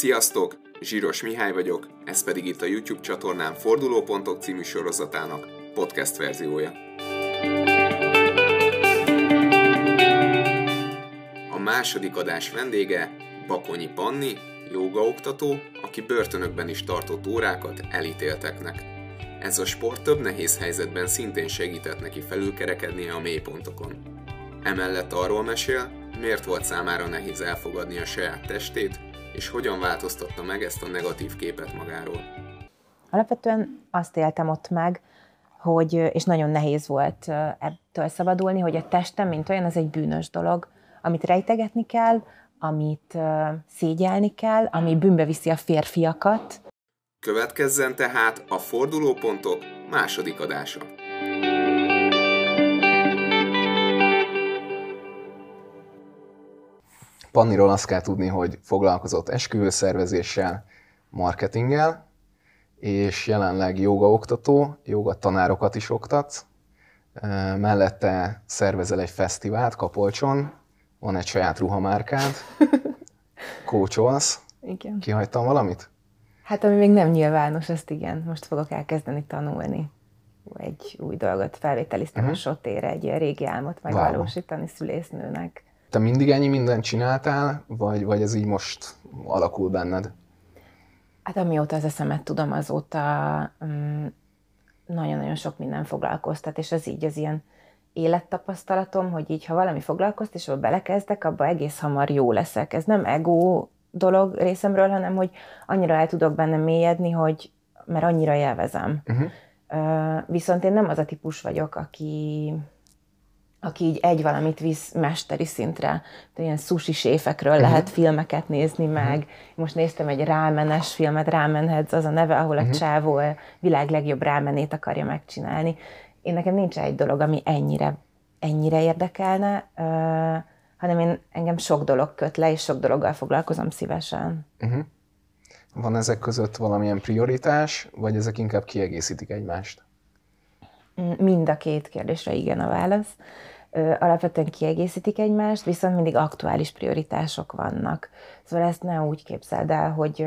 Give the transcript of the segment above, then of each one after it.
Sziasztok! Zsíros Mihály vagyok, ez pedig itt a YouTube csatornám Fordulópontok című sorozatának podcast verziója. A második adás vendége Bakonyi Panni, jogaoktató, aki börtönökben is tartott órákat elítélteknek. Ez a sport több nehéz helyzetben szintén segített neki felülkerekednie a mélypontokon. Emellett arról mesél, miért volt számára nehéz elfogadni a saját testét, és hogyan változtatta meg ezt a negatív képet magáról. Alapvetően azt éltem ott meg, hogy, és nagyon nehéz volt ebből szabadulni, hogy a testem, mint olyan, az egy bűnös dolog, amit rejtegetni kell, amit szégyelni kell, ami bűnbe viszi a férfiakat. Következzen tehát a fordulópontok második adása. Panniról azt kell tudni, hogy foglalkozott esküvőszervezéssel, marketinggel, és jelenleg jogaoktató, joga tanárokat is oktat. Mellette szervezel egy fesztivált Kapolcson, van egy saját ruhamárkád, kócsolsz. Igen. Kihagytam valamit? Hát ami még nem nyilvános, azt igen, most fogok elkezdeni tanulni. Egy új dolgot felvételiztem uh-huh. a sotére, egy ilyen régi álmot megvalósítani wow. szülésznőnek. Te mindig ennyi mindent csináltál, vagy, vagy ez így most alakul benned? Hát amióta az eszemet tudom, azóta mm, nagyon-nagyon sok minden foglalkoztat, és az így az ilyen élettapasztalatom, hogy így, ha valami foglalkozt, és abba belekezdek, abba egész hamar jó leszek. Ez nem ego dolog részemről, hanem hogy annyira el tudok benne mélyedni, hogy mert annyira élvezem. Uh-huh. Uh, viszont én nem az a típus vagyok, aki aki így egy valamit visz mesteri szintre. De ilyen sushi séfekről uh-huh. lehet filmeket nézni mhm. meg. Uh-huh. Most néztem egy rámenes filmet, Rámenheads az a neve, ahol a uh-huh. csávó a világ legjobb rámenét akarja megcsinálni. Én nekem nincs egy dolog, ami ennyire, ennyire érdekelne, uh, hanem én engem sok dolog köt le, és sok dologgal foglalkozom szívesen. Uh-huh. Van ezek között valamilyen prioritás, vagy ezek inkább kiegészítik egymást? Mind a két kérdésre igen a válasz. Alapvetően kiegészítik egymást, viszont mindig aktuális prioritások vannak. Szóval ezt ne úgy képzeld el, hogy,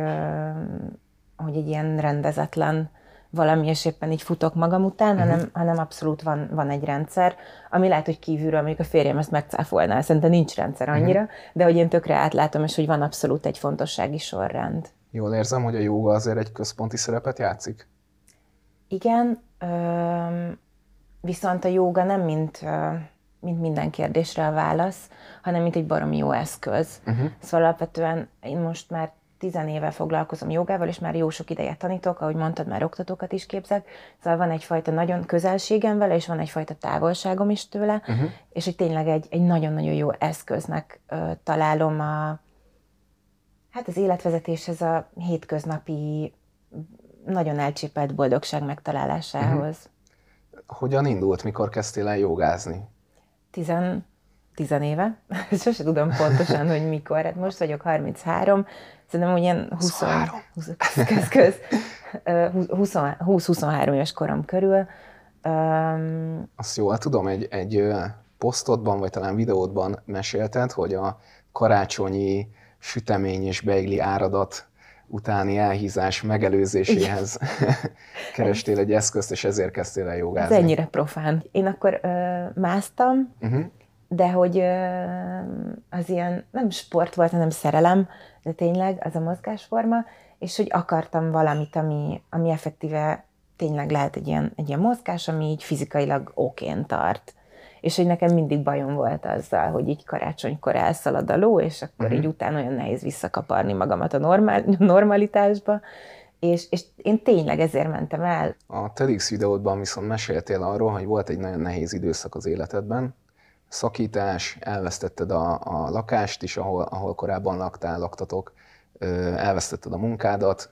hogy egy ilyen rendezetlen valami, és éppen így futok magam után, uh-huh. hanem, hanem abszolút van, van egy rendszer, ami lehet, hogy kívülről mondjuk a férjem ezt megcáfolná, szerintem nincs rendszer annyira, uh-huh. de hogy én tökre átlátom, és hogy van abszolút egy fontossági sorrend. Jól érzem, hogy a jóga azért egy központi szerepet játszik? Igen, viszont a jóga nem mint, mint minden kérdésre a válasz, hanem mint egy baromi jó eszköz. Uh-huh. Szóval alapvetően én most már tizenéve foglalkozom jogával, és már jó sok ideje tanítok, ahogy mondtad, már oktatókat is képzek, szóval van egyfajta nagyon közelségem vele, és van egyfajta távolságom is tőle, uh-huh. és hogy tényleg egy, egy nagyon-nagyon jó eszköznek uh, találom a, hát az életvezetéshez a hétköznapi nagyon elcsépelt boldogság megtalálásához. Uh-huh hogyan indult, mikor kezdtél el jogázni? Tizen, tizen éve. Sose tudom pontosan, hogy mikor. Hát most vagyok 33, szerintem ugyan 20, 20, köz, köz, 20-23 éves korom körül. Um, Azt jól tudom, egy, egy posztodban, vagy talán videódban mesélted, hogy a karácsonyi sütemény és beigli áradat utáni elhízás megelőzéséhez kerestél egy eszközt, és ezért kezdtél el jogázni. Ez ennyire profán. Én akkor ö, másztam, uh-huh. de hogy ö, az ilyen nem sport volt, hanem szerelem, de tényleg az a mozgásforma, és hogy akartam valamit, ami, ami effektíve tényleg lehet egy ilyen, egy ilyen mozgás, ami így fizikailag okén tart és hogy nekem mindig bajom volt azzal, hogy így karácsonykor elszalad a ló, és akkor uh-huh. így utána olyan nehéz visszakaparni magamat a normál, normalitásba, és, és én tényleg ezért mentem el. A TEDx videódban viszont meséltél arról, hogy volt egy nagyon nehéz időszak az életedben, szakítás, elvesztetted a, a lakást is, ahol, ahol korábban laktál, laktatok, elvesztetted a munkádat.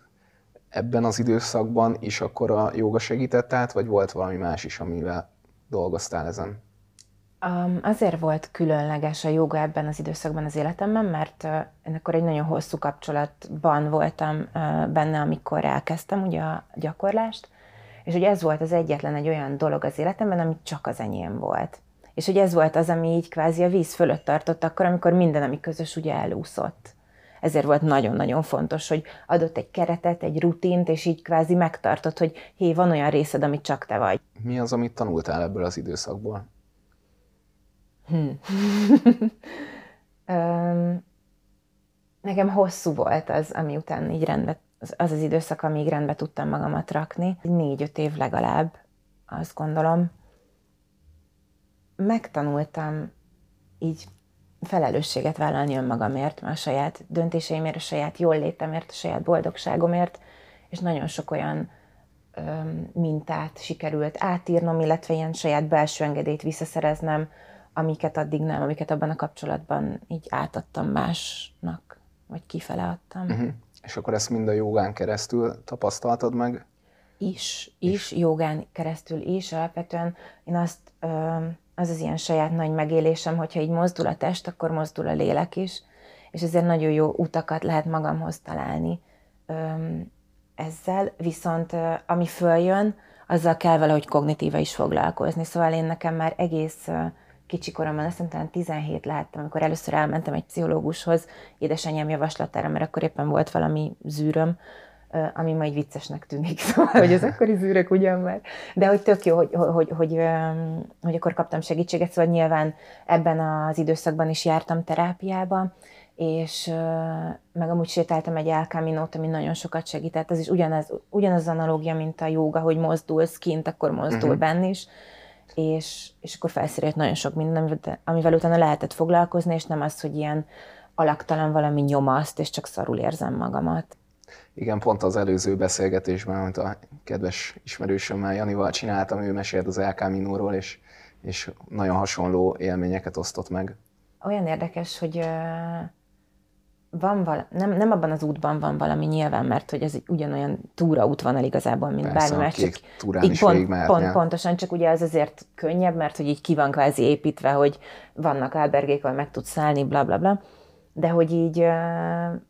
Ebben az időszakban is akkor a joga segített át, vagy volt valami más is, amivel dolgoztál ezen? Um, azért volt különleges a joga ebben az időszakban az életemben, mert uh, akkor egy nagyon hosszú kapcsolatban voltam uh, benne, amikor elkezdtem ugye a gyakorlást, és hogy ez volt az egyetlen egy olyan dolog az életemben, ami csak az enyém volt. És hogy ez volt az, ami így kvázi a víz fölött tartott akkor, amikor minden, ami közös, ugye elúszott. ezért volt nagyon-nagyon fontos, hogy adott egy keretet, egy rutint, és így kvázi megtartott, hogy hé, van olyan részed, amit csak te vagy. Mi az, amit tanultál ebből az időszakból? Hmm. nekem hosszú volt az, ami után így rendbe, az az, az időszak, amíg rendbe tudtam magamat rakni. Négy-öt év legalább, azt gondolom. Megtanultam így felelősséget vállalni önmagamért, a saját döntéseimért, a saját jól létemért, a saját boldogságomért, és nagyon sok olyan ö, mintát sikerült átírnom, illetve ilyen saját belső engedélyt visszaszereznem, amiket addig nem, amiket abban a kapcsolatban így átadtam másnak, vagy kifele adtam. Uh-huh. És akkor ezt mind a jogán keresztül tapasztaltad meg? Is, is, is. jogán keresztül is. Alapvetően én azt, az az ilyen saját nagy megélésem, hogyha így mozdul a test, akkor mozdul a lélek is, és ezért nagyon jó utakat lehet magamhoz találni ezzel, viszont ami följön, azzal kell valahogy kognitíva is foglalkozni. Szóval én nekem már egész kicsi koromban, azt hiszem 17 lehettem, amikor először elmentem egy pszichológushoz, édesanyám javaslatára, mert akkor éppen volt valami zűröm, ami majd viccesnek tűnik, szóval, hogy az akkori zűrök ugyan már. De hogy tök jó, hogy, hogy, hogy, hogy, hogy akkor kaptam segítséget, szóval nyilván ebben az időszakban is jártam terápiába, és meg amúgy sétáltam egy elkáminót, ami nagyon sokat segített. Ez is ugyanaz, ugyanaz az analógia, mint a jóga, hogy mozdulsz kint, akkor mozdul uh-huh. benn is és, és akkor felszerelt nagyon sok minden, amivel utána lehetett foglalkozni, és nem az, hogy ilyen alaktalan valami nyomaszt, és csak szarul érzem magamat. Igen, pont az előző beszélgetésben, amit a kedves ismerősömmel Janival csináltam, ő mesélt az LK Minóról, és, és nagyon hasonló élményeket osztott meg. Olyan érdekes, hogy van vala, nem, nem abban az útban van valami nyilván, mert hogy ez egy ugyanolyan túraút van el igazából, mint Persze, bármi más. Csak túrán így is pont, pont, pontosan, csak ugye az azért könnyebb, mert hogy így ki van kvázi építve, hogy vannak albergék, ahol meg tudsz szállni, bla bla bla. De hogy így uh,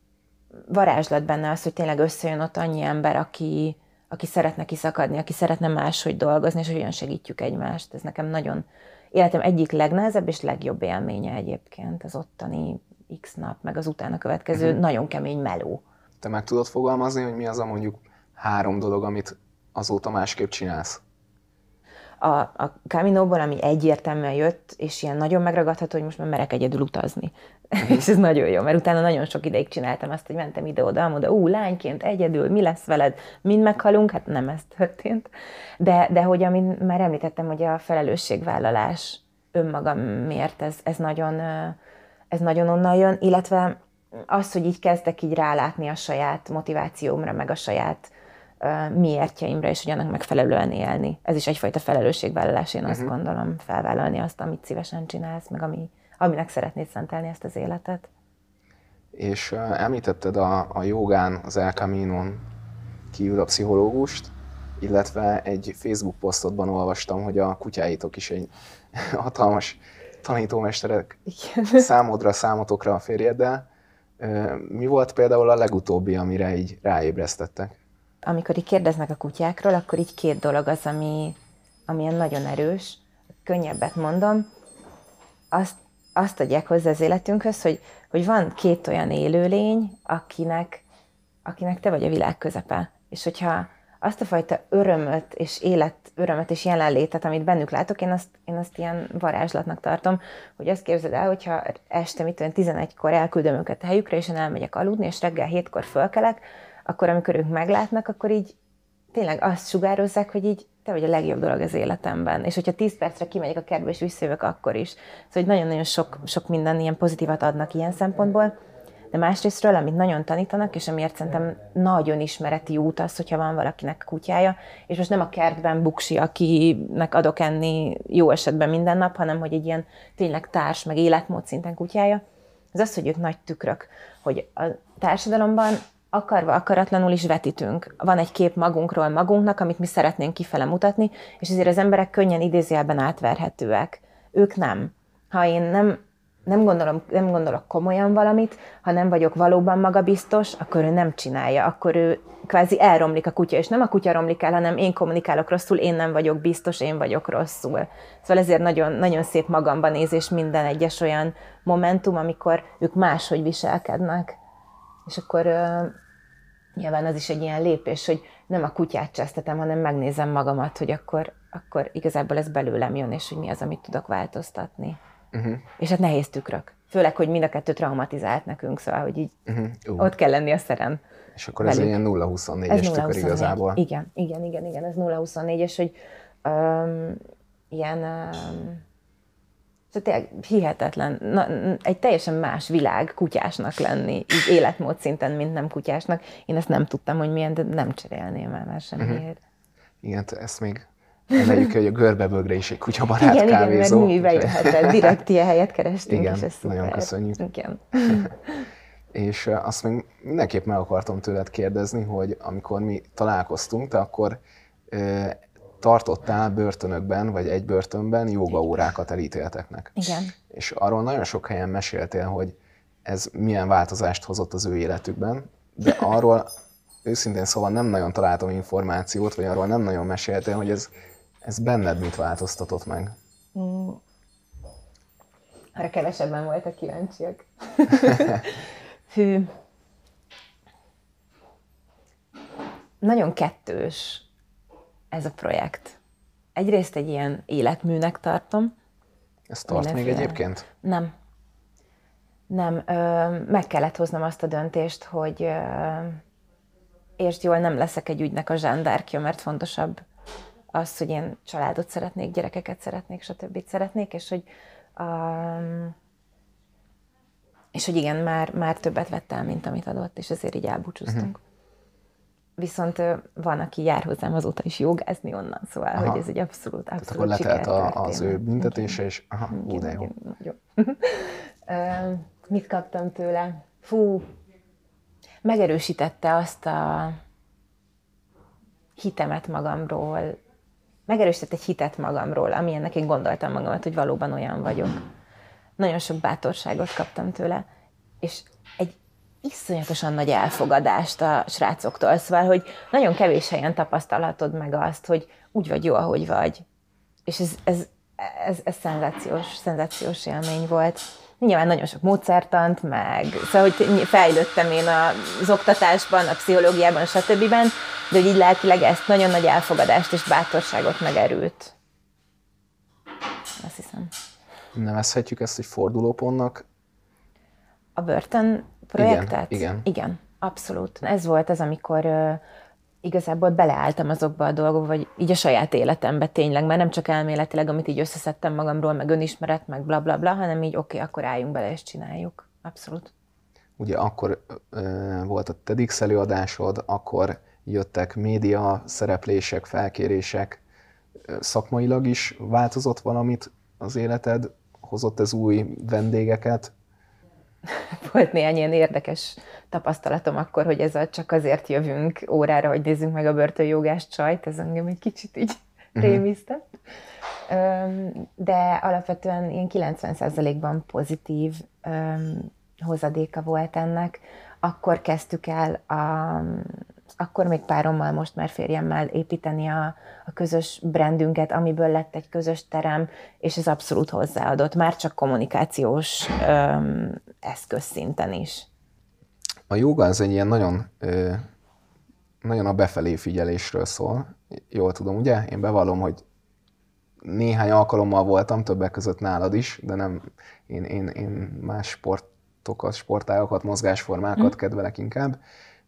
varázslat benne az, hogy tényleg összejön ott annyi ember, aki, aki szeretne kiszakadni, aki szeretne máshogy dolgozni, és olyan segítjük egymást. Ez nekem nagyon életem egyik legnehezebb és legjobb élménye egyébként az ottani x nap, meg az utána következő uh-huh. nagyon kemény meló. Te meg tudod fogalmazni, hogy mi az a mondjuk három dolog, amit azóta másképp csinálsz? A, a Caminóból, ami egyértelműen jött, és ilyen nagyon megragadható, hogy most már merek egyedül utazni. Uh-huh. és ez nagyon jó, mert utána nagyon sok ideig csináltam azt, hogy mentem ide-oda, oda, ú, lányként egyedül, mi lesz veled, mind meghalunk, hát nem ez történt. De, de hogy amit már említettem, hogy a felelősségvállalás önmagamért, ez, ez nagyon ez nagyon onnan jön, illetve az, hogy így kezdek így rálátni a saját motivációmra, meg a saját uh, miértjeimre, és hogy annak megfelelően élni. Ez is egyfajta felelősségvállalás, én uh-huh. azt mhm. gondolom, felvállalni azt, amit szívesen csinálsz, meg ami, aminek szeretnéd szentelni ezt az életet. És uh, említetted a, a jogán, az El Camino-n kívül a pszichológust, illetve egy Facebook posztodban olvastam, hogy a kutyáitok is egy hatalmas tanítómesterek Igen. számodra, számotokra a férjeddel. Mi volt például a legutóbbi, amire így ráébresztettek? Amikor így kérdeznek a kutyákról, akkor így két dolog az, ami, ami nagyon erős. Könnyebbet mondom, azt, azt adják hozzá az életünkhöz, hogy, hogy van két olyan élőlény, akinek, akinek te vagy a világ közepe. És hogyha azt a fajta örömöt és élet örömöt és jelenlétet, amit bennük látok, én azt, én azt ilyen varázslatnak tartom, hogy azt képzeld el, hogyha este, mit tudom, 11-kor elküldöm őket a helyükre, és én elmegyek aludni, és reggel 7-kor fölkelek, akkor amikor ők meglátnak, akkor így tényleg azt sugározzák, hogy így te vagy a legjobb dolog az életemben. És hogyha 10 percre kimegyek a kertbe, és visszajövök, akkor is. Szóval nagyon-nagyon sok, sok minden ilyen pozitívat adnak ilyen szempontból de másrésztről, amit nagyon tanítanak, és amiért szerintem nagyon ismereti út az, hogyha van valakinek kutyája, és most nem a kertben buksi, akinek adok enni jó esetben minden nap, hanem hogy egy ilyen tényleg társ, meg életmód szinten kutyája, az az, hogy ők nagy tükrök, hogy a társadalomban akarva, akaratlanul is vetítünk. Van egy kép magunkról magunknak, amit mi szeretnénk kifele mutatni, és ezért az emberek könnyen idézőjelben átverhetőek. Ők nem. Ha én nem nem, gondolom, nem gondolok komolyan valamit, ha nem vagyok valóban magabiztos, akkor ő nem csinálja, akkor ő kvázi elromlik a kutya, és nem a kutya romlik el, hanem én kommunikálok rosszul, én nem vagyok biztos, én vagyok rosszul. Szóval ezért nagyon, nagyon szép magamban nézés minden egyes olyan momentum, amikor ők máshogy viselkednek. És akkor nyilván az is egy ilyen lépés, hogy nem a kutyát csesztetem, hanem megnézem magamat, hogy akkor, akkor igazából ez belőlem jön, és hogy mi az, amit tudok változtatni. Uh-huh. És hát nehéz tükrök. Főleg, hogy mind a kettő traumatizált nekünk, szóval, hogy így uh-huh. uh. ott kell lenni a szerem. És akkor velük. ez ilyen 0-24-es tükör igazából. Igen, igen, igen, igen, ez 0-24-es, hogy um, ilyen um, Szóval tényleg hihetetlen, na, egy teljesen más világ kutyásnak lenni, így életmód szinten, mint nem kutyásnak. Én ezt nem tudtam, hogy milyen, de nem cserélném el már semmiért. Uh-huh. Igen, ezt még emeljük hogy a görbebögre is egy kutyabarát igen, kávézó. Igen, mert mi bejöhetett, direkt ilyen helyet kerestünk, igen, és ez nagyon szuper. köszönjük. Igen. és azt még mindenképp meg akartam tőled kérdezni, hogy amikor mi találkoztunk, te akkor tartottál börtönökben, vagy egy börtönben jogaórákat elítélteknek. Igen. És arról nagyon sok helyen meséltél, hogy ez milyen változást hozott az ő életükben, de arról őszintén szóval nem nagyon találtam információt, vagy arról nem nagyon meséltél, hogy ez, ez benned mit változtatott meg. Mm. Arra kevesebben voltak kíváncsiak. Hű. Nagyon kettős ez a projekt. Egyrészt egy ilyen életműnek tartom. Ez tart Mindenféle. még egyébként? Nem. Nem. Ö, meg kellett hoznom azt a döntést, hogy ö, értsd jól, nem leszek egy ügynek a zsándárkja, mert fontosabb az, hogy én családot szeretnék, gyerekeket szeretnék, stb. szeretnék, és hogy um, és hogy igen, már, már többet vett el, mint amit adott, és ezért így elbúcsúztunk. Uh-huh. Viszont van, aki jár hozzám azóta is jogázni onnan, szóval, aha. hogy ez egy abszolút, abszolút Tehát akkor letelt a, az ő büntetése, és aha, igen, de jó. Igen, jó. Mit kaptam tőle? Fú, megerősítette azt a hitemet magamról, megerősített egy hitet magamról, amilyennek én gondoltam magamat, hogy valóban olyan vagyok. Nagyon sok bátorságot kaptam tőle, és egy iszonyatosan nagy elfogadást a srácoktól, szóval, hogy nagyon kevés helyen tapasztalhatod meg azt, hogy úgy vagy jó, ahogy vagy. És ez, ez, ez, ez szenzációs, szenzációs élmény volt. Nyilván nagyon sok módszertant, meg szóval, hogy fejlődtem én az oktatásban, a pszichológiában, stb. De hogy így lelkileg ezt nagyon nagy elfogadást és bátorságot megerőt. Azt hiszem. Nevezhetjük ezt egy fordulópontnak? A börtön projektet? Igen, igen. Igen, abszolút. Ez volt az, amikor igazából beleálltam azokba a dolgokba, vagy így a saját életembe tényleg, mert nem csak elméletileg, amit így összeszedtem magamról, meg önismeret, meg bla bla bla, hanem így oké, okay, akkor álljunk bele és csináljuk. Abszolút. Ugye akkor uh, volt a TEDx előadásod, akkor jöttek média szereplések, felkérések, szakmailag is változott valamit az életed, hozott ez új vendégeket? Volt néhány ilyen érdekes tapasztalatom akkor, hogy ez a csak azért jövünk órára, hogy nézzünk meg a börtönjogás csajt, ez engem egy kicsit így uh-huh. rémisztett. De alapvetően ilyen 90%-ban pozitív hozadéka volt ennek. Akkor kezdtük el a, akkor még párommal, most már férjemmel építeni a, a közös brandünket, amiből lett egy közös terem, és ez abszolút hozzáadott, már csak kommunikációs öm, eszköz szinten is. A joga az egy ilyen nagyon, ö, nagyon a befelé figyelésről szól, jól tudom, ugye? Én bevallom, hogy néhány alkalommal voltam, többek között nálad is, de nem, én, én, én más sportokat, sportágokat, mozgásformákat hmm. kedvelek inkább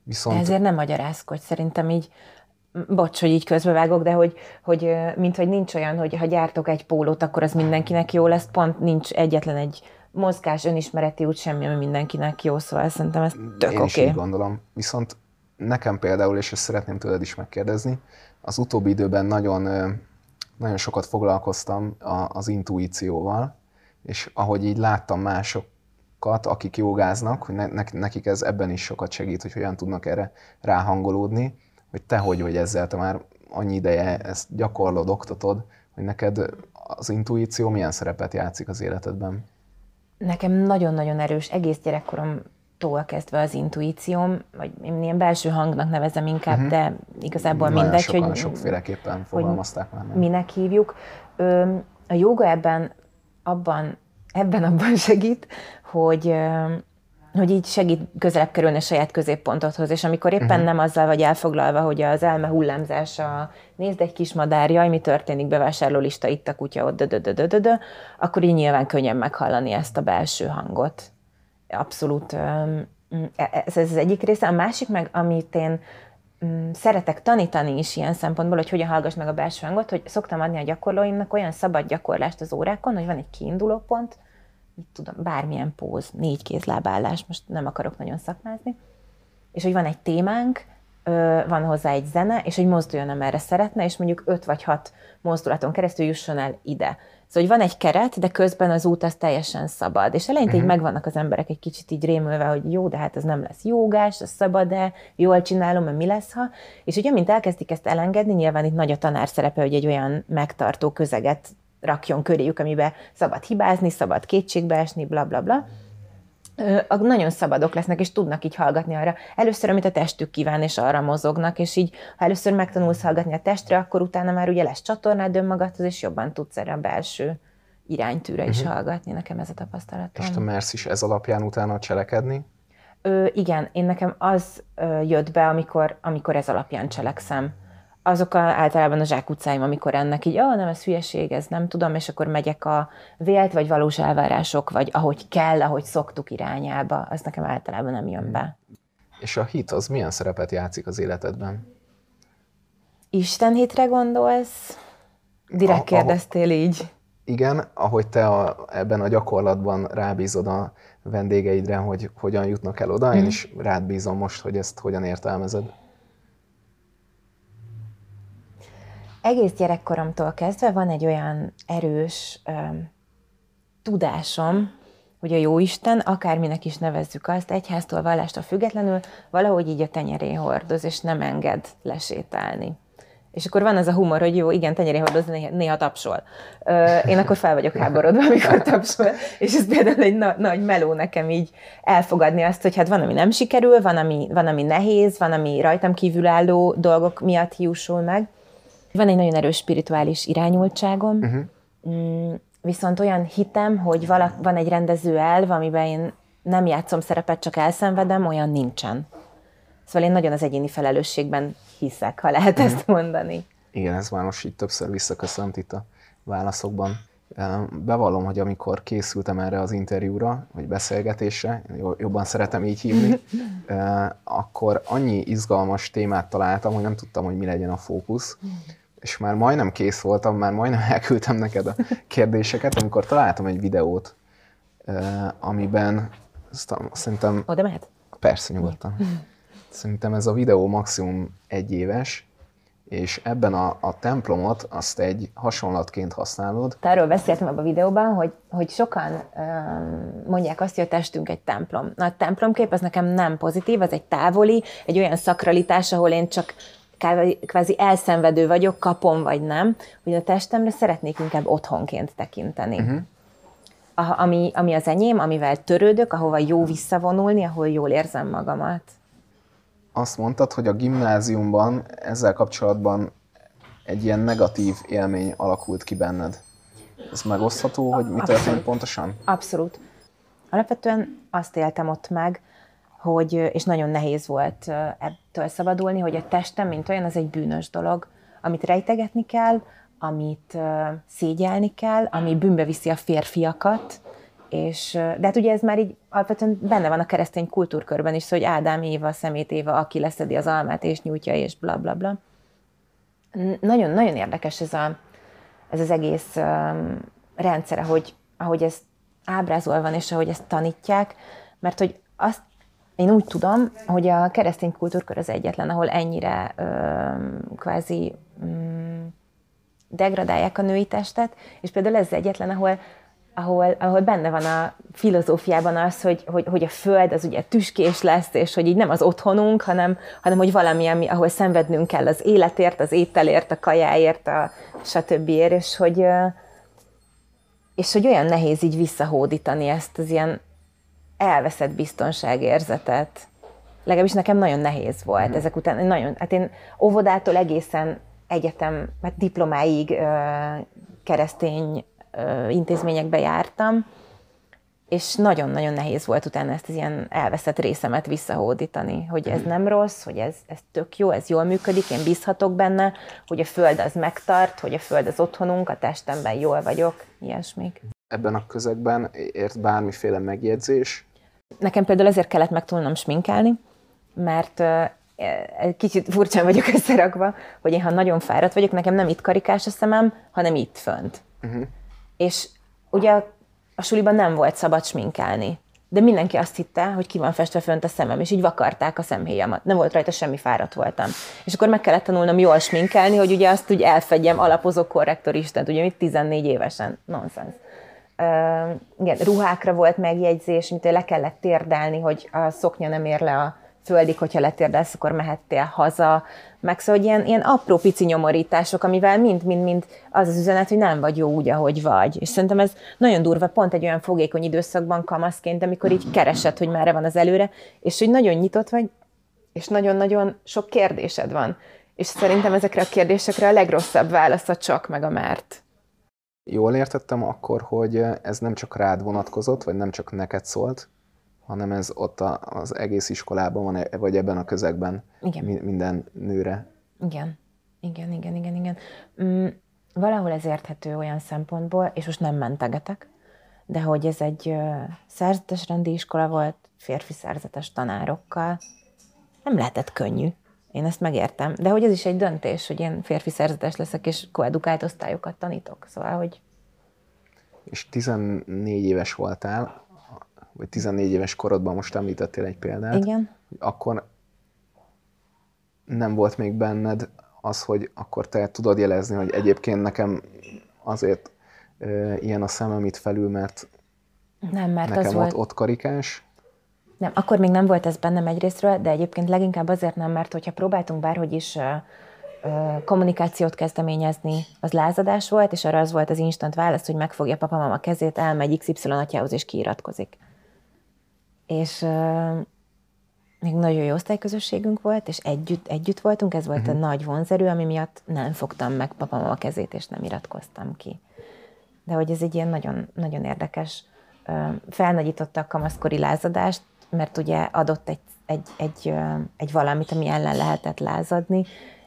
Viszont... Ezért nem magyarázkodj, szerintem így, bocs, hogy így közbevágok, de hogy, hogy mint hogy nincs olyan, hogy ha gyártok egy pólót, akkor az mindenkinek jó lesz, pont nincs egyetlen egy mozgás, önismereti út, semmi, ami mindenkinek jó, szóval szerintem ez tök Én oké. is így gondolom. Viszont nekem például, és ezt szeretném tőled is megkérdezni, az utóbbi időben nagyon, nagyon sokat foglalkoztam az intuícióval, és ahogy így láttam mások másokat, akik jogáznak, hogy ne, nekik ez ebben is sokat segít, hogy hogyan tudnak erre ráhangolódni, hogy te hogy vagy ezzel, te már annyi ideje ezt gyakorlod, oktatod, hogy neked az intuíció milyen szerepet játszik az életedben? Nekem nagyon-nagyon erős, egész gyerekkoromtól kezdve az intuícióm, vagy én ilyen belső hangnak nevezem inkább, uh-huh. de igazából Nagyon mindegy, sokan, hogy sokféleképpen fogalmazták már. Minek hívjuk. A joga ebben abban ebben abban segít, hogy hogy így segít közelebb kerülni a saját középpontodhoz, és amikor éppen uh-huh. nem azzal vagy elfoglalva, hogy az elme hullámzása, nézd egy kis madár, jaj, mi történik, bevásárlólista, itt a kutya, ott, dö, akkor így nyilván könnyen meghallani ezt a belső hangot. Abszolút e, ez, ez az egyik része. A másik meg, amit én szeretek tanítani is ilyen szempontból, hogy hogyan hallgass meg a belső hangot, hogy szoktam adni a gyakorlóimnak olyan szabad gyakorlást az órákon, hogy van egy kiinduló pont, mit tudom, bármilyen póz, négy kézlábállás, most nem akarok nagyon szakmázni, és hogy van egy témánk, van hozzá egy zene, és hogy mozduljon, amerre szeretne, és mondjuk öt vagy hat mozdulaton keresztül jusson el ide. Szóval, hogy van egy keret, de közben az út az teljesen szabad. És eleinte uh-huh. így mhm. megvannak az emberek egy kicsit így rémülve, hogy jó, de hát ez nem lesz jogás, ez szabad-e, jól csinálom, mi lesz, ha. És ugye, mint elkezdik ezt elengedni, nyilván itt nagy a tanár szerepe, hogy egy olyan megtartó közeget rakjon köréjük, amiben szabad hibázni, szabad kétségbe esni, bla bla bla. Nagyon szabadok lesznek, és tudnak így hallgatni arra. Először, amit a testük kíván, és arra mozognak, és így, ha először megtanulsz hallgatni a testre, akkor utána már ugye lesz csatornád önmagadhoz, és jobban tudsz erre a belső iránytűre is uh-huh. hallgatni. Nekem ez a tapasztalatom. És te mersz is ez alapján utána cselekedni? Ö, igen, én nekem az ö, jött be, amikor, amikor ez alapján cselekszem azok a, általában a zsákutcáim, amikor ennek így, ah, nem, ez hülyeség, ez nem tudom, és akkor megyek a vélt vagy valós elvárások, vagy ahogy kell, ahogy szoktuk irányába, az nekem általában nem jön be. És a hit az milyen szerepet játszik az életedben? Isten hitre gondolsz? Direkt a, kérdeztél így. Igen, ahogy te a, ebben a gyakorlatban rábízod a vendégeidre, hogy hogyan jutnak el oda, mm. én mhm. is rád bízom most, hogy ezt hogyan értelmezed. Egész gyerekkoromtól kezdve van egy olyan erős um, tudásom, hogy a Jóisten, akárminek is nevezzük azt, egyháztól, vallástól függetlenül, valahogy így a tenyeré hordoz, és nem enged lesétálni. És akkor van az a humor, hogy jó, igen, tenyeré hordoz, néha, néha tapsol. Ö, én akkor fel vagyok háborodva, amikor tapsol, és ez például egy na- nagy meló nekem így elfogadni azt, hogy hát van, ami nem sikerül, van, ami, van, ami nehéz, van, ami rajtam kívülálló dolgok miatt hiúsul meg, van egy nagyon erős spirituális irányultságom, uh-huh. viszont olyan hitem, hogy vala, van egy rendező elv, amiben én nem játszom szerepet, csak elszenvedem, olyan nincsen. Szóval én nagyon az egyéni felelősségben hiszek, ha lehet uh-huh. ezt mondani. Igen, ez már most így többször visszaköszönt itt a válaszokban. Bevallom, hogy amikor készültem erre az interjúra, vagy beszélgetésre, jobban szeretem így hívni, akkor annyi izgalmas témát találtam, hogy nem tudtam, hogy mi legyen a fókusz és már majdnem kész voltam, már majdnem elküldtem neked a kérdéseket, amikor találtam egy videót, amiben szerintem... Oda mehet? Persze, nyugodtan. Szerintem ez a videó maximum egy éves, és ebben a, a templomot azt egy hasonlatként használod. Erről beszéltem ebben a videóban, hogy, hogy sokan um, mondják azt, hogy a testünk egy templom. Na, a templomkép az nekem nem pozitív, az egy távoli, egy olyan szakralitás, ahol én csak kvázi elszenvedő vagyok, kapom vagy nem, hogy a testemre szeretnék inkább otthonként tekinteni. Uh-huh. A, ami, ami az enyém, amivel törődök, ahova jó visszavonulni, ahol jól érzem magamat. Azt mondtad, hogy a gimnáziumban ezzel kapcsolatban egy ilyen negatív élmény alakult ki benned. Ez megosztható, hogy mi történt pontosan? Abszolút. Alapvetően azt éltem ott meg, hogy, és nagyon nehéz volt ettől szabadulni, hogy a testem, mint olyan, az egy bűnös dolog, amit rejtegetni kell, amit szégyelni kell, ami bűnbe viszi a férfiakat, és, de hát ugye ez már így alapvetően benne van a keresztény kultúrkörben is, hogy Ádám Éva, Szemét Éva, aki leszedi az almát és nyújtja, és bla bla bla. Nagyon-nagyon érdekes ez, a, ez az egész um, rendszere, hogy ahogy ez ábrázolva van, és ahogy ezt tanítják, mert hogy azt én úgy tudom, hogy a keresztény kultúrkör az egyetlen, ahol ennyire ö, kvázi mm, degradálják a női testet, és például ez az egyetlen, ahol, ahol, ahol benne van a filozófiában az, hogy, hogy, hogy a föld az ugye tüskés lesz, és hogy így nem az otthonunk, hanem, hanem hogy valami, ami, ahol szenvednünk kell az életért, az ételért, a kajáért, a stb. és hogy, és hogy olyan nehéz így visszahódítani ezt az ilyen elveszett biztonságérzetet. Legalábbis nekem nagyon nehéz volt mm. ezek után. Nagyon, hát én óvodától egészen egyetem, hát diplomáig ö, keresztény ö, intézményekbe jártam, és nagyon-nagyon nehéz volt utána ezt az ilyen elveszett részemet visszahódítani, hogy ez nem rossz, hogy ez, ez tök jó, ez jól működik, én bízhatok benne, hogy a föld az megtart, hogy a föld az otthonunk, a testemben jól vagyok, ilyesmik. Ebben a közegben ért bármiféle megjegyzés? Nekem például ezért kellett megtudnom sminkelni, mert egy kicsit furcsán vagyok összerakva, hogy én ha nagyon fáradt vagyok, nekem nem itt karikás a szemem, hanem itt fönt. Uh-huh. És ugye a suliban nem volt szabad sminkelni. De mindenki azt hitte, hogy ki van festve fönt a szemem, és így vakarták a szemhéjamat. Nem volt rajta semmi, fáradt voltam. És akkor meg kellett tanulnom jól sminkelni, hogy ugye azt úgy elfedjem alapozó korrektoristent, ugye mit 14 évesen. Nonsens. Igen, ruhákra volt megjegyzés, mint le kellett térdelni, hogy a szoknya nem ér le a földig, hogyha letérdelsz, akkor mehettél haza, meg szóval hogy ilyen, ilyen apró pici nyomorítások, amivel mind-mind-mind az az üzenet, hogy nem vagy jó úgy, ahogy vagy. És szerintem ez nagyon durva, pont egy olyan fogékony időszakban kamaszként, amikor így keresed, hogy merre van az előre, és hogy nagyon nyitott vagy, és nagyon-nagyon sok kérdésed van. És szerintem ezekre a kérdésekre a legrosszabb válasz a csak meg a mert. Jól értettem akkor, hogy ez nem csak rád vonatkozott, vagy nem csak neked szólt, hanem ez ott a, az egész iskolában van, vagy ebben a közegben igen. minden nőre. Igen, igen, igen, igen, igen. Mm, valahol ez érthető olyan szempontból, és most nem mentegetek, de hogy ez egy szerzetes rendi iskola volt, férfi szerzetes tanárokkal, nem lehetett könnyű. Én ezt megértem. De hogy ez is egy döntés, hogy én férfi szerzetes leszek, és koedukált osztályokat tanítok. Szóval, hogy... És 14 éves voltál, vagy 14 éves korodban most említettél egy példát, Igen. akkor nem volt még benned az, hogy akkor te tudod jelezni, hogy egyébként nekem azért e, ilyen a szemem itt felül, mert, nem, mert nekem az ott, volt... ott karikás. Nem, akkor még nem volt ez bennem egyrésztről, de egyébként leginkább azért nem, mert hogyha próbáltunk bárhogy is kommunikációt kezdeményezni, az lázadás volt, és arra az volt az instant válasz, hogy megfogja papamama kezét, elmegy XY atyához és kiiratkozik és uh, még nagyon jó osztályközösségünk volt, és együtt, együtt voltunk, ez volt uh-huh. a mhm. nagy vonzerő, ami miatt nem fogtam meg papam a kezét, és nem iratkoztam ki. De hogy ez egy ilyen nagyon, nagyon érdekes, uh, felnagyította a kamaszkori lázadást, mert ugye adott egy, egy, egy, egy valamit, ami ellen lehetett lázadni,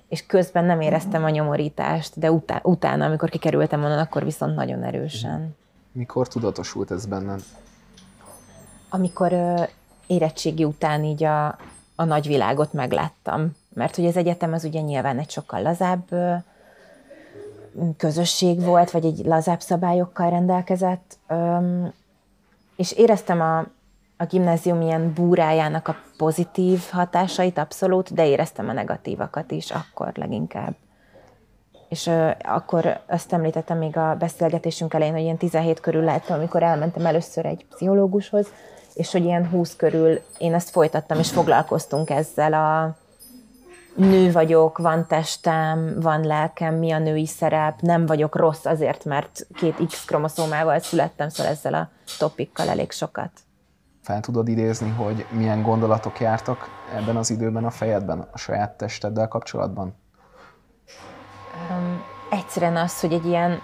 és közben nem éreztem a nyomorítást, de utá, utána, amikor kikerültem onnan, akkor viszont nagyon erősen. Mikor tudatosult ez benned? amikor érettségi után így a, a nagyvilágot megláttam. Mert hogy az egyetem az ugye nyilván egy sokkal lazább közösség volt, vagy egy lazább szabályokkal rendelkezett, és éreztem a, a gimnázium ilyen búrájának a pozitív hatásait abszolút, de éreztem a negatívakat is akkor leginkább. És uh, akkor azt említettem még a beszélgetésünk elején, hogy ilyen 17 körül láttam, amikor elmentem először egy pszichológushoz, és hogy ilyen 20 körül én ezt folytattam, és foglalkoztunk ezzel a nő vagyok, van testem, van lelkem, mi a női szerep, nem vagyok rossz azért, mert két X kromoszómával születtem, szóval ezzel a topikkal elég sokat. Fel tudod idézni, hogy milyen gondolatok jártak ebben az időben a fejedben, a saját testeddel kapcsolatban? Um, egyszerűen az, hogy egy ilyen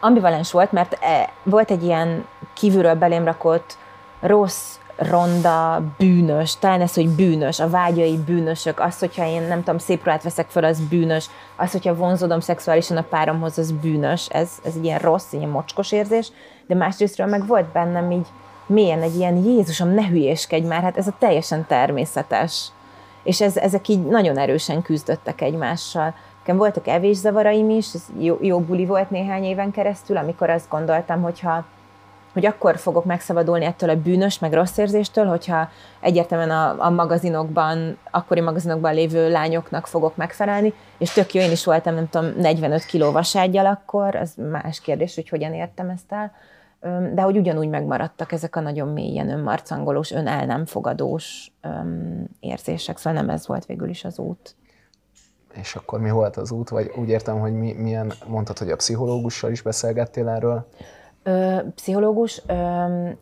ambivalens volt, mert e, volt egy ilyen kívülről belém rakott rossz, ronda, bűnös, talán ez, hogy bűnös, a vágyai bűnösök, az, hogyha én nem tudom, szép ruhát veszek fel, az bűnös, az, hogyha vonzódom szexuálisan a páromhoz, az bűnös, ez, ez egy ilyen rossz, ilyen mocskos érzés, de másrésztről meg volt bennem így mélyen egy ilyen Jézusom, ne hülyéskedj már, hát ez a teljesen természetes. És ez, ezek így nagyon erősen küzdöttek egymással. Nekem voltak evészavaraim is, ez jó, jó buli volt néhány éven keresztül, amikor azt gondoltam, hogyha hogy akkor fogok megszabadulni ettől a bűnös, meg rossz érzéstől, hogyha egyértelműen a, a magazinokban, akkori magazinokban lévő lányoknak fogok megfelelni, és tök jó, én is voltam, nem tudom, 45 kiló vasággyal akkor, az más kérdés, hogy hogyan értem ezt el, de hogy ugyanúgy megmaradtak ezek a nagyon mélyen önmarcangolós, ön el nem fogadós érzések, szóval nem ez volt végül is az út. És akkor mi volt az út? Vagy úgy értem, hogy mi, milyen, mondtad, hogy a pszichológussal is beszélgettél erről? Ö, pszichológus, ö,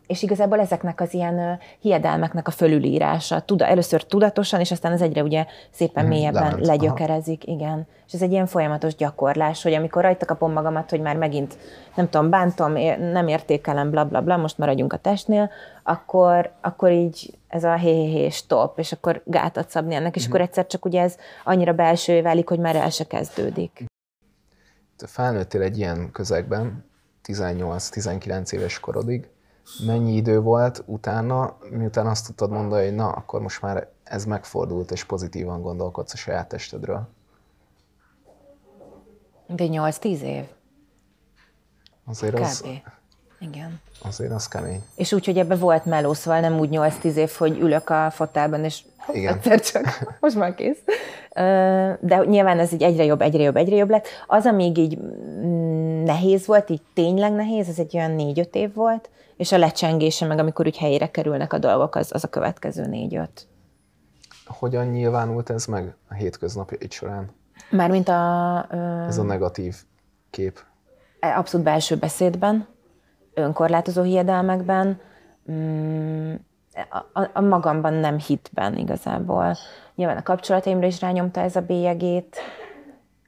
és igazából ezeknek az ilyen ö, hiedelmeknek a fölülírása. Tuda, először tudatosan, és aztán ez egyre ugye szépen Mhm, mélyebben lement. legyökerezik, igen. És ez egy ilyen folyamatos gyakorlás, hogy amikor rajta kapom magamat, hogy már megint, nem tudom, bántom, nem értékelem, bla bla bla, most maradjunk a testnél, akkor, akkor így ez a hé, hé, hé stop, és akkor gátat szabni ennek, és akkor egyszer csak ugye ez annyira belső válik, hogy már el se kezdődik. Te felnőttél egy ilyen közegben, 18-19 éves korodig. Mennyi idő volt utána, miután azt tudtad mondani, hogy na, akkor most már ez megfordult, és pozitívan gondolkodsz a saját testedről? De 8-10 év, Azért az, kb. Igen. azért az kemény. És úgy, hogy ebbe volt meló, szóval nem úgy 8-10 év, hogy ülök a fotelben, és Igen. egyszer csak, most már kész. De nyilván ez így egyre jobb, egyre jobb, egyre jobb lett. Az, amíg így mm, nehéz volt, így tényleg nehéz, ez egy olyan 4-5 év volt, és a lecsengése, meg amikor úgy helyére kerülnek a dolgok, az, az a következő 4-5. Hogyan nyilvánult ez meg a hétköznapjaid során? Mármint a... Ö, Ez a negatív kép. abszolút belső beszédben, önkorlátozó hiedelmekben, mm, a, a, magamban nem hitben igazából. Nyilván a kapcsolataimra is rányomta ez a bélyegét.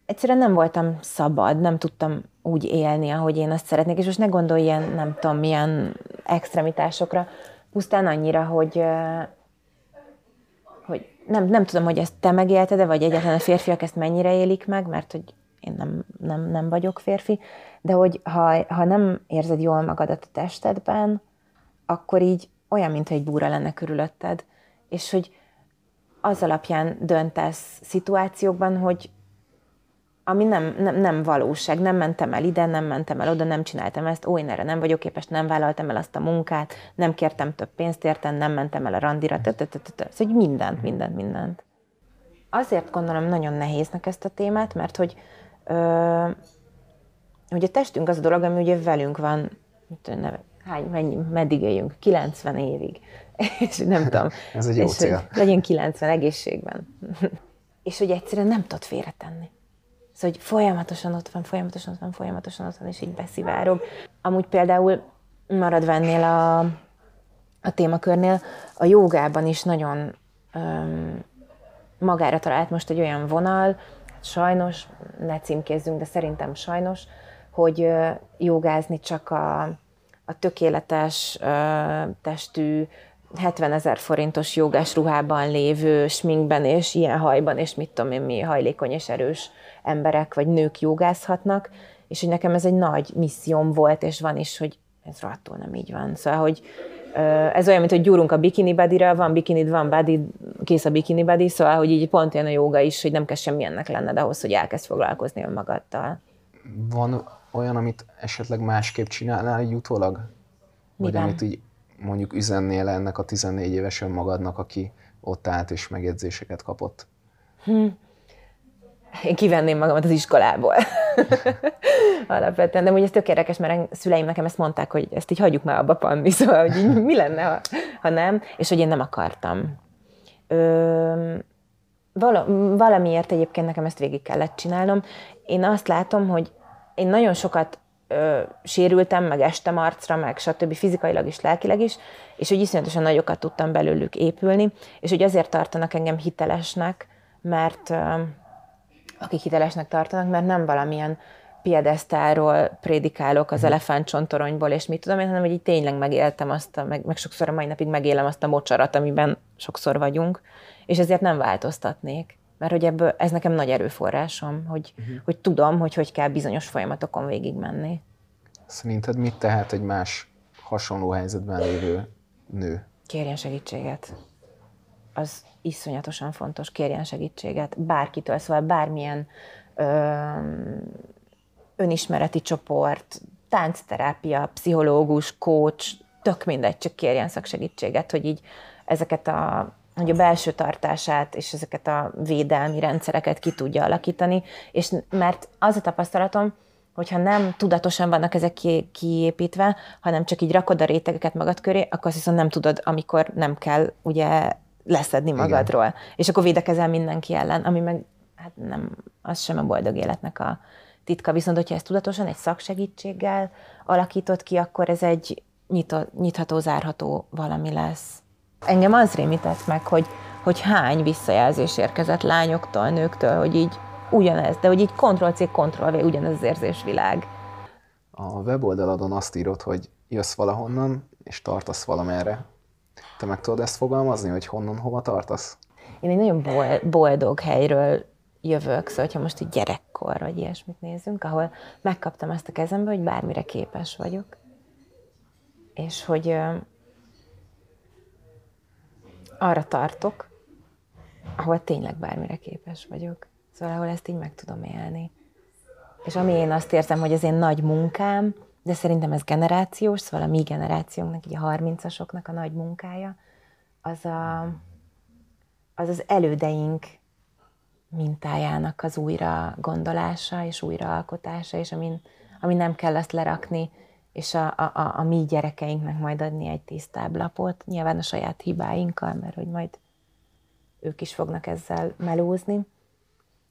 Egyszerűen nem voltam szabad, nem tudtam úgy élni, ahogy én azt szeretnék, és most ne gondolj ilyen, nem tudom, milyen extremitásokra, pusztán annyira, hogy, hogy nem, nem tudom, hogy ezt te megélted-e, vagy egyáltalán a férfiak ezt mennyire élik meg, mert hogy én nem, nem, nem vagyok férfi, de hogy ha, ha nem érzed jól magadat a testedben, akkor így olyan, mintha egy búra lenne körülötted, és hogy az alapján döntesz szituációkban, hogy ami nem, nem, nem valóság, nem mentem el ide, nem mentem el oda, nem csináltam ezt, ó, én erre nem vagyok képes, nem vállaltam el azt a munkát, nem kértem több pénzt érten, nem mentem el a randira. Szóval, hogy mindent, mindent, mindent. Azért gondolom nagyon nehéznek ezt a témát, mert hogy, hogy a testünk az a dolog, ami ugye velünk van, mit tudom, neve, hány, mennyi, meddig éljünk? 90 évig. És nem tudom. Ez egy jó és cél. Hogy legyen 90 egészségben. és hogy egyszerűen nem tudod félretenni. Szóval, hogy folyamatosan ott van, folyamatosan ott van, folyamatosan ott van, és így beszivárog. Amúgy például maradva ennél a, a témakörnél, a jogában is nagyon öm, magára talált most egy olyan vonal, sajnos, ne címkézzünk, de szerintem sajnos, hogy jogázni csak a, a tökéletes testű, 70 ezer forintos jogás ruhában lévő, sminkben és ilyen hajban, és mit tudom én mi, hajlékony és erős emberek vagy nők jogázhatnak, és hogy nekem ez egy nagy misszióm volt, és van is, hogy ez rohadtul nem így van. Szóval, hogy ez olyan, mint hogy gyúrunk a bikini badira, van bikinid, van body, kész a bikini body, szóval, hogy így pont ilyen a joga is, hogy nem kell semmilyennek lenned ahhoz, hogy elkezd foglalkozni önmagaddal. Van olyan, amit esetleg másképp csinálnál így utólag? Vagy Miben? amit így mondjuk üzennél ennek a 14 éves önmagadnak, aki ott állt és megjegyzéseket kapott? Én kivenném magamat az iskolából. Alapvetően, de ugye ez tök érdekes, mert szüleim nekem ezt mondták, hogy ezt így hagyjuk már abba, Panni, szóval, hogy így mi lenne, ha, ha nem, és hogy én nem akartam. Ö, vala, valamiért egyébként nekem ezt végig kellett csinálnom. Én azt látom, hogy én nagyon sokat ö, sérültem, meg estem arcra, meg stb. fizikailag is, lelkileg is, és hogy iszonyatosan nagyokat tudtam belőlük épülni, és hogy azért tartanak engem hitelesnek, mert ö, akik hitelesnek tartanak, mert nem valamilyen piedesztáról prédikálok az elefántcsontoronyból, és mit tudom én, hanem hogy így tényleg megéltem azt, a, meg, meg sokszor a mai napig megélem azt a mocsarat, amiben sokszor vagyunk, és ezért nem változtatnék. Mert hogy ebből, ez nekem nagy erőforrásom, hogy, uh-huh. hogy tudom, hogy hogy kell bizonyos folyamatokon végigmenni. Szerinted mit tehet egy más hasonló helyzetben lévő nő? Kérjen segítséget. Az iszonyatosan fontos, kérjen segítséget. Bárkitől, szóval bármilyen ö, önismereti csoport, táncterápia, pszichológus, coach, tök mindegy, csak kérjen szaksegítséget, hogy így ezeket a hogy a belső tartását és ezeket a védelmi rendszereket ki tudja alakítani, és mert az a tapasztalatom, hogyha nem tudatosan vannak ezek ki, kiépítve, hanem csak így rakod a rétegeket magad köré, akkor azt viszont nem tudod, amikor nem kell ugye leszedni magadról. Igen. És akkor védekezel mindenki ellen, ami meg hát nem, az sem a boldog életnek a titka. Viszont, hogyha ezt tudatosan egy szaksegítséggel, alakított ki, akkor ez egy nyitható, zárható valami lesz. Engem az rémített meg, hogy, hogy hány visszajelzés érkezett lányoktól, nőktől, hogy így ugyanez, de hogy így Ctrl-C, Ctrl-V ugyanez az érzésvilág. A weboldaladon azt írod, hogy jössz valahonnan, és tartasz valamerre. Te meg tudod ezt fogalmazni, hogy honnan, hova tartasz? Én egy nagyon boldog helyről jövök, szóval ha most egy gyerekkor vagy ilyesmit nézünk, ahol megkaptam ezt a kezembe, hogy bármire képes vagyok. És hogy ö, arra tartok, ahol tényleg bármire képes vagyok. Szóval ahol ezt így meg tudom élni. És ami én azt érzem, hogy az én nagy munkám, de szerintem ez generációs, szóval a mi generációnknak, így a 30-asoknak a nagy munkája, az a, az, az elődeink mintájának az újra gondolása és újraalkotása, és amin, amin nem kell azt lerakni, és a, a, a, a mi gyerekeinknek majd adni egy tisztább lapot, nyilván a saját hibáinkkal, mert hogy majd ők is fognak ezzel melózni.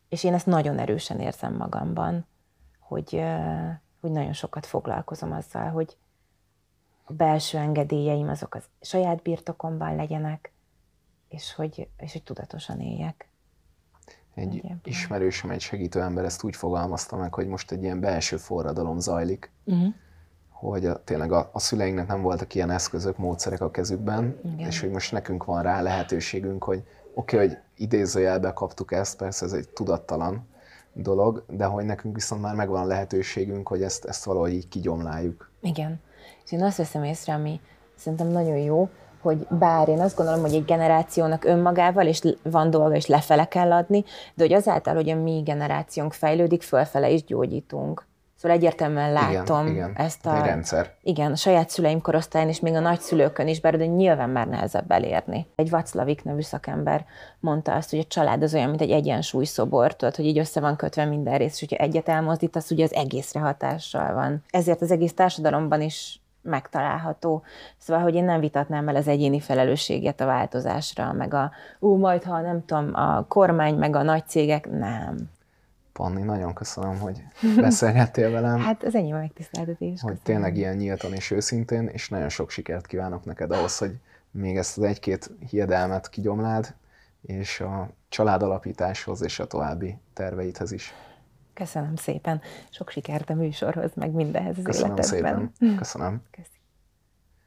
És én ezt nagyon erősen érzem magamban, hogy, hogy nagyon sokat foglalkozom azzal, hogy a belső engedélyeim azok az saját birtokomban legyenek, és hogy, és hogy tudatosan éljek. Egy Egyébként. ismerősöm, egy segítő ember ezt úgy fogalmazta meg, hogy most egy ilyen belső forradalom zajlik, uh-huh. hogy a, tényleg a, a szüleinknek nem voltak ilyen eszközök, módszerek a kezükben, Igen. és hogy most nekünk van rá lehetőségünk, hogy oké, okay, hogy idézőjelbe kaptuk ezt, persze ez egy tudattalan dolog, de hogy nekünk viszont már megvan a lehetőségünk, hogy ezt, ezt valahogy így kigyomláljuk. Igen. És én azt veszem észre, ami szerintem nagyon jó, hogy bár én azt gondolom, hogy egy generációnak önmagával és van dolga, és lefele kell adni, de hogy azáltal, hogy a mi generációnk fejlődik, fölfele is gyógyítunk. Szóval egyértelműen látom igen, igen. ezt a... Egy rendszer. Igen, a saját szüleim korosztályán és még a nagyszülőkön is, bár de nyilván már nehezebb elérni. Egy Vaclavik nevű szakember mondta azt, hogy a család az olyan, mint egy egyensúlyszobor, tudod, hogy így össze van kötve minden rész, és hogyha egyet elmozdítasz, ugye az egészre hatással van. Ezért az egész társadalomban is megtalálható. Szóval, hogy én nem vitatnám el az egyéni felelősséget a változásra, meg a, ú, majd ha nem tudom, a kormány, meg a nagy cégek, nem. Panni, nagyon köszönöm, hogy beszélgettél velem. hát az ennyi a megtiszteltetés. Hogy köszönöm. tényleg ilyen nyíltan és őszintén, és nagyon sok sikert kívánok neked ahhoz, hogy még ezt az egy-két hiedelmet kigyomlád, és a családalapításhoz és a további terveidhez is. Köszönöm szépen. Sok sikert a műsorhoz, meg mindenhez az Köszönöm életedben. szépen. Köszönöm. Köszönöm.